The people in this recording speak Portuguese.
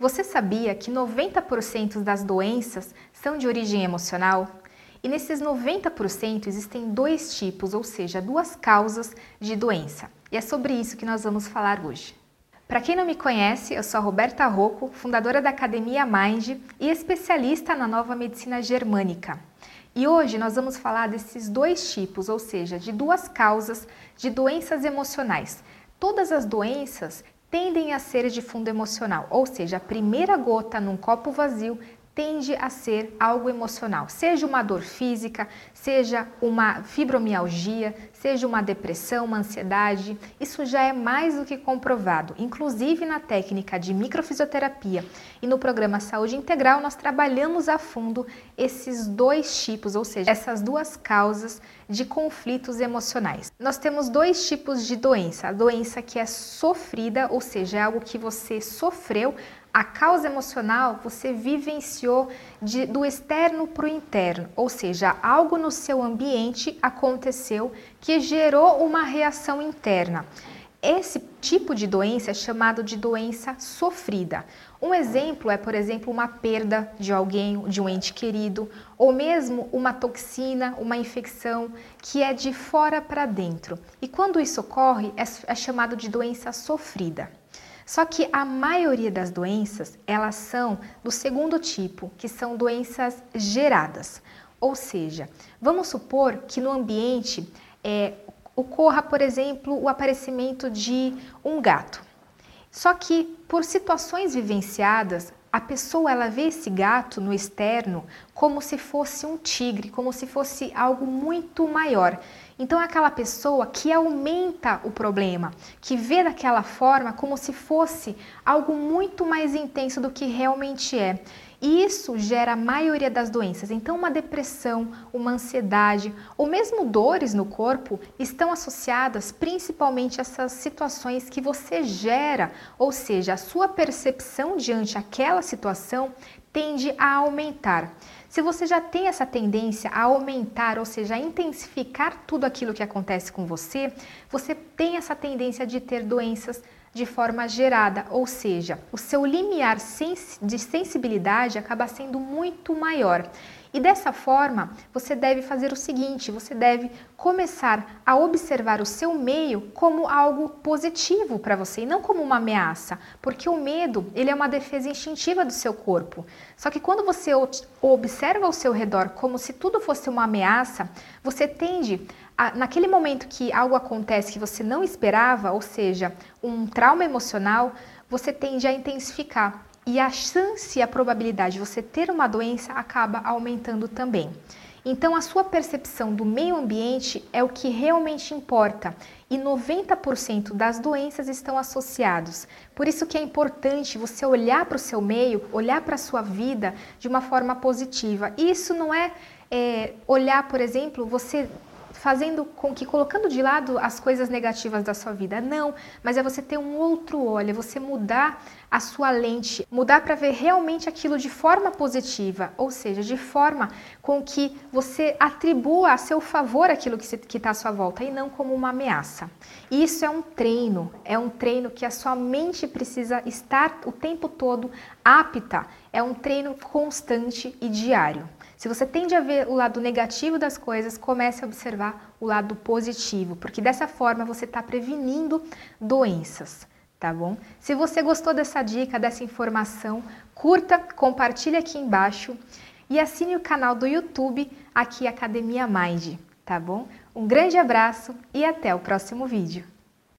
Você sabia que 90% das doenças são de origem emocional? E nesses 90% existem dois tipos, ou seja, duas causas de doença. E é sobre isso que nós vamos falar hoje. Para quem não me conhece, eu sou a Roberta Rocco, fundadora da Academia Mind e especialista na nova medicina germânica. E hoje nós vamos falar desses dois tipos, ou seja, de duas causas de doenças emocionais. Todas as doenças tendem a ser de fundo emocional, ou seja, a primeira gota num copo vazio tende a ser algo emocional, seja uma dor física, seja uma fibromialgia, seja uma depressão, uma ansiedade, isso já é mais do que comprovado. Inclusive na técnica de microfisioterapia e no programa Saúde Integral, nós trabalhamos a fundo esses dois tipos, ou seja, essas duas causas de conflitos emocionais. Nós temos dois tipos de doença: a doença que é sofrida, ou seja, é algo que você sofreu a causa emocional você vivenciou de, do externo para o interno, ou seja, algo no seu ambiente aconteceu que gerou uma reação interna. Esse tipo de doença é chamado de doença sofrida. Um exemplo é, por exemplo, uma perda de alguém, de um ente querido, ou mesmo uma toxina, uma infecção que é de fora para dentro. E quando isso ocorre, é, é chamado de doença sofrida. Só que a maioria das doenças, elas são do segundo tipo, que são doenças geradas. Ou seja, vamos supor que no ambiente é, ocorra, por exemplo, o aparecimento de um gato. Só que por situações vivenciadas, a pessoa ela vê esse gato no externo como se fosse um tigre, como se fosse algo muito maior. Então é aquela pessoa que aumenta o problema, que vê daquela forma como se fosse algo muito mais intenso do que realmente é. Isso gera a maioria das doenças. Então, uma depressão, uma ansiedade ou mesmo dores no corpo estão associadas principalmente a essas situações que você gera, ou seja, a sua percepção diante aquela situação tende a aumentar. Se você já tem essa tendência a aumentar, ou seja, a intensificar tudo aquilo que acontece com você, você tem essa tendência de ter doenças de forma gerada, ou seja, o seu limiar de sensibilidade acaba sendo muito maior. E dessa forma, você deve fazer o seguinte: você deve começar a observar o seu meio como algo positivo para você e não como uma ameaça, porque o medo ele é uma defesa instintiva do seu corpo. Só que quando você observa ao seu redor como se tudo fosse uma ameaça, você tende naquele momento que algo acontece que você não esperava, ou seja, um trauma emocional, você tende a intensificar e a chance e a probabilidade de você ter uma doença acaba aumentando também. Então, a sua percepção do meio ambiente é o que realmente importa e 90% das doenças estão associados. Por isso que é importante você olhar para o seu meio, olhar para a sua vida de uma forma positiva. Isso não é, é olhar, por exemplo, você fazendo com que, colocando de lado as coisas negativas da sua vida. Não, mas é você ter um outro olho, é você mudar a sua lente, mudar para ver realmente aquilo de forma positiva, ou seja, de forma com que você atribua a seu favor aquilo que está à sua volta e não como uma ameaça. E isso é um treino, é um treino que a sua mente precisa estar o tempo todo apta, é um treino constante e diário. Se você tende a ver o lado negativo das coisas, comece a observar o lado positivo, porque dessa forma você está prevenindo doenças, tá bom? Se você gostou dessa dica, dessa informação, curta, compartilhe aqui embaixo e assine o canal do YouTube aqui Academia Mind, tá bom? Um grande abraço e até o próximo vídeo.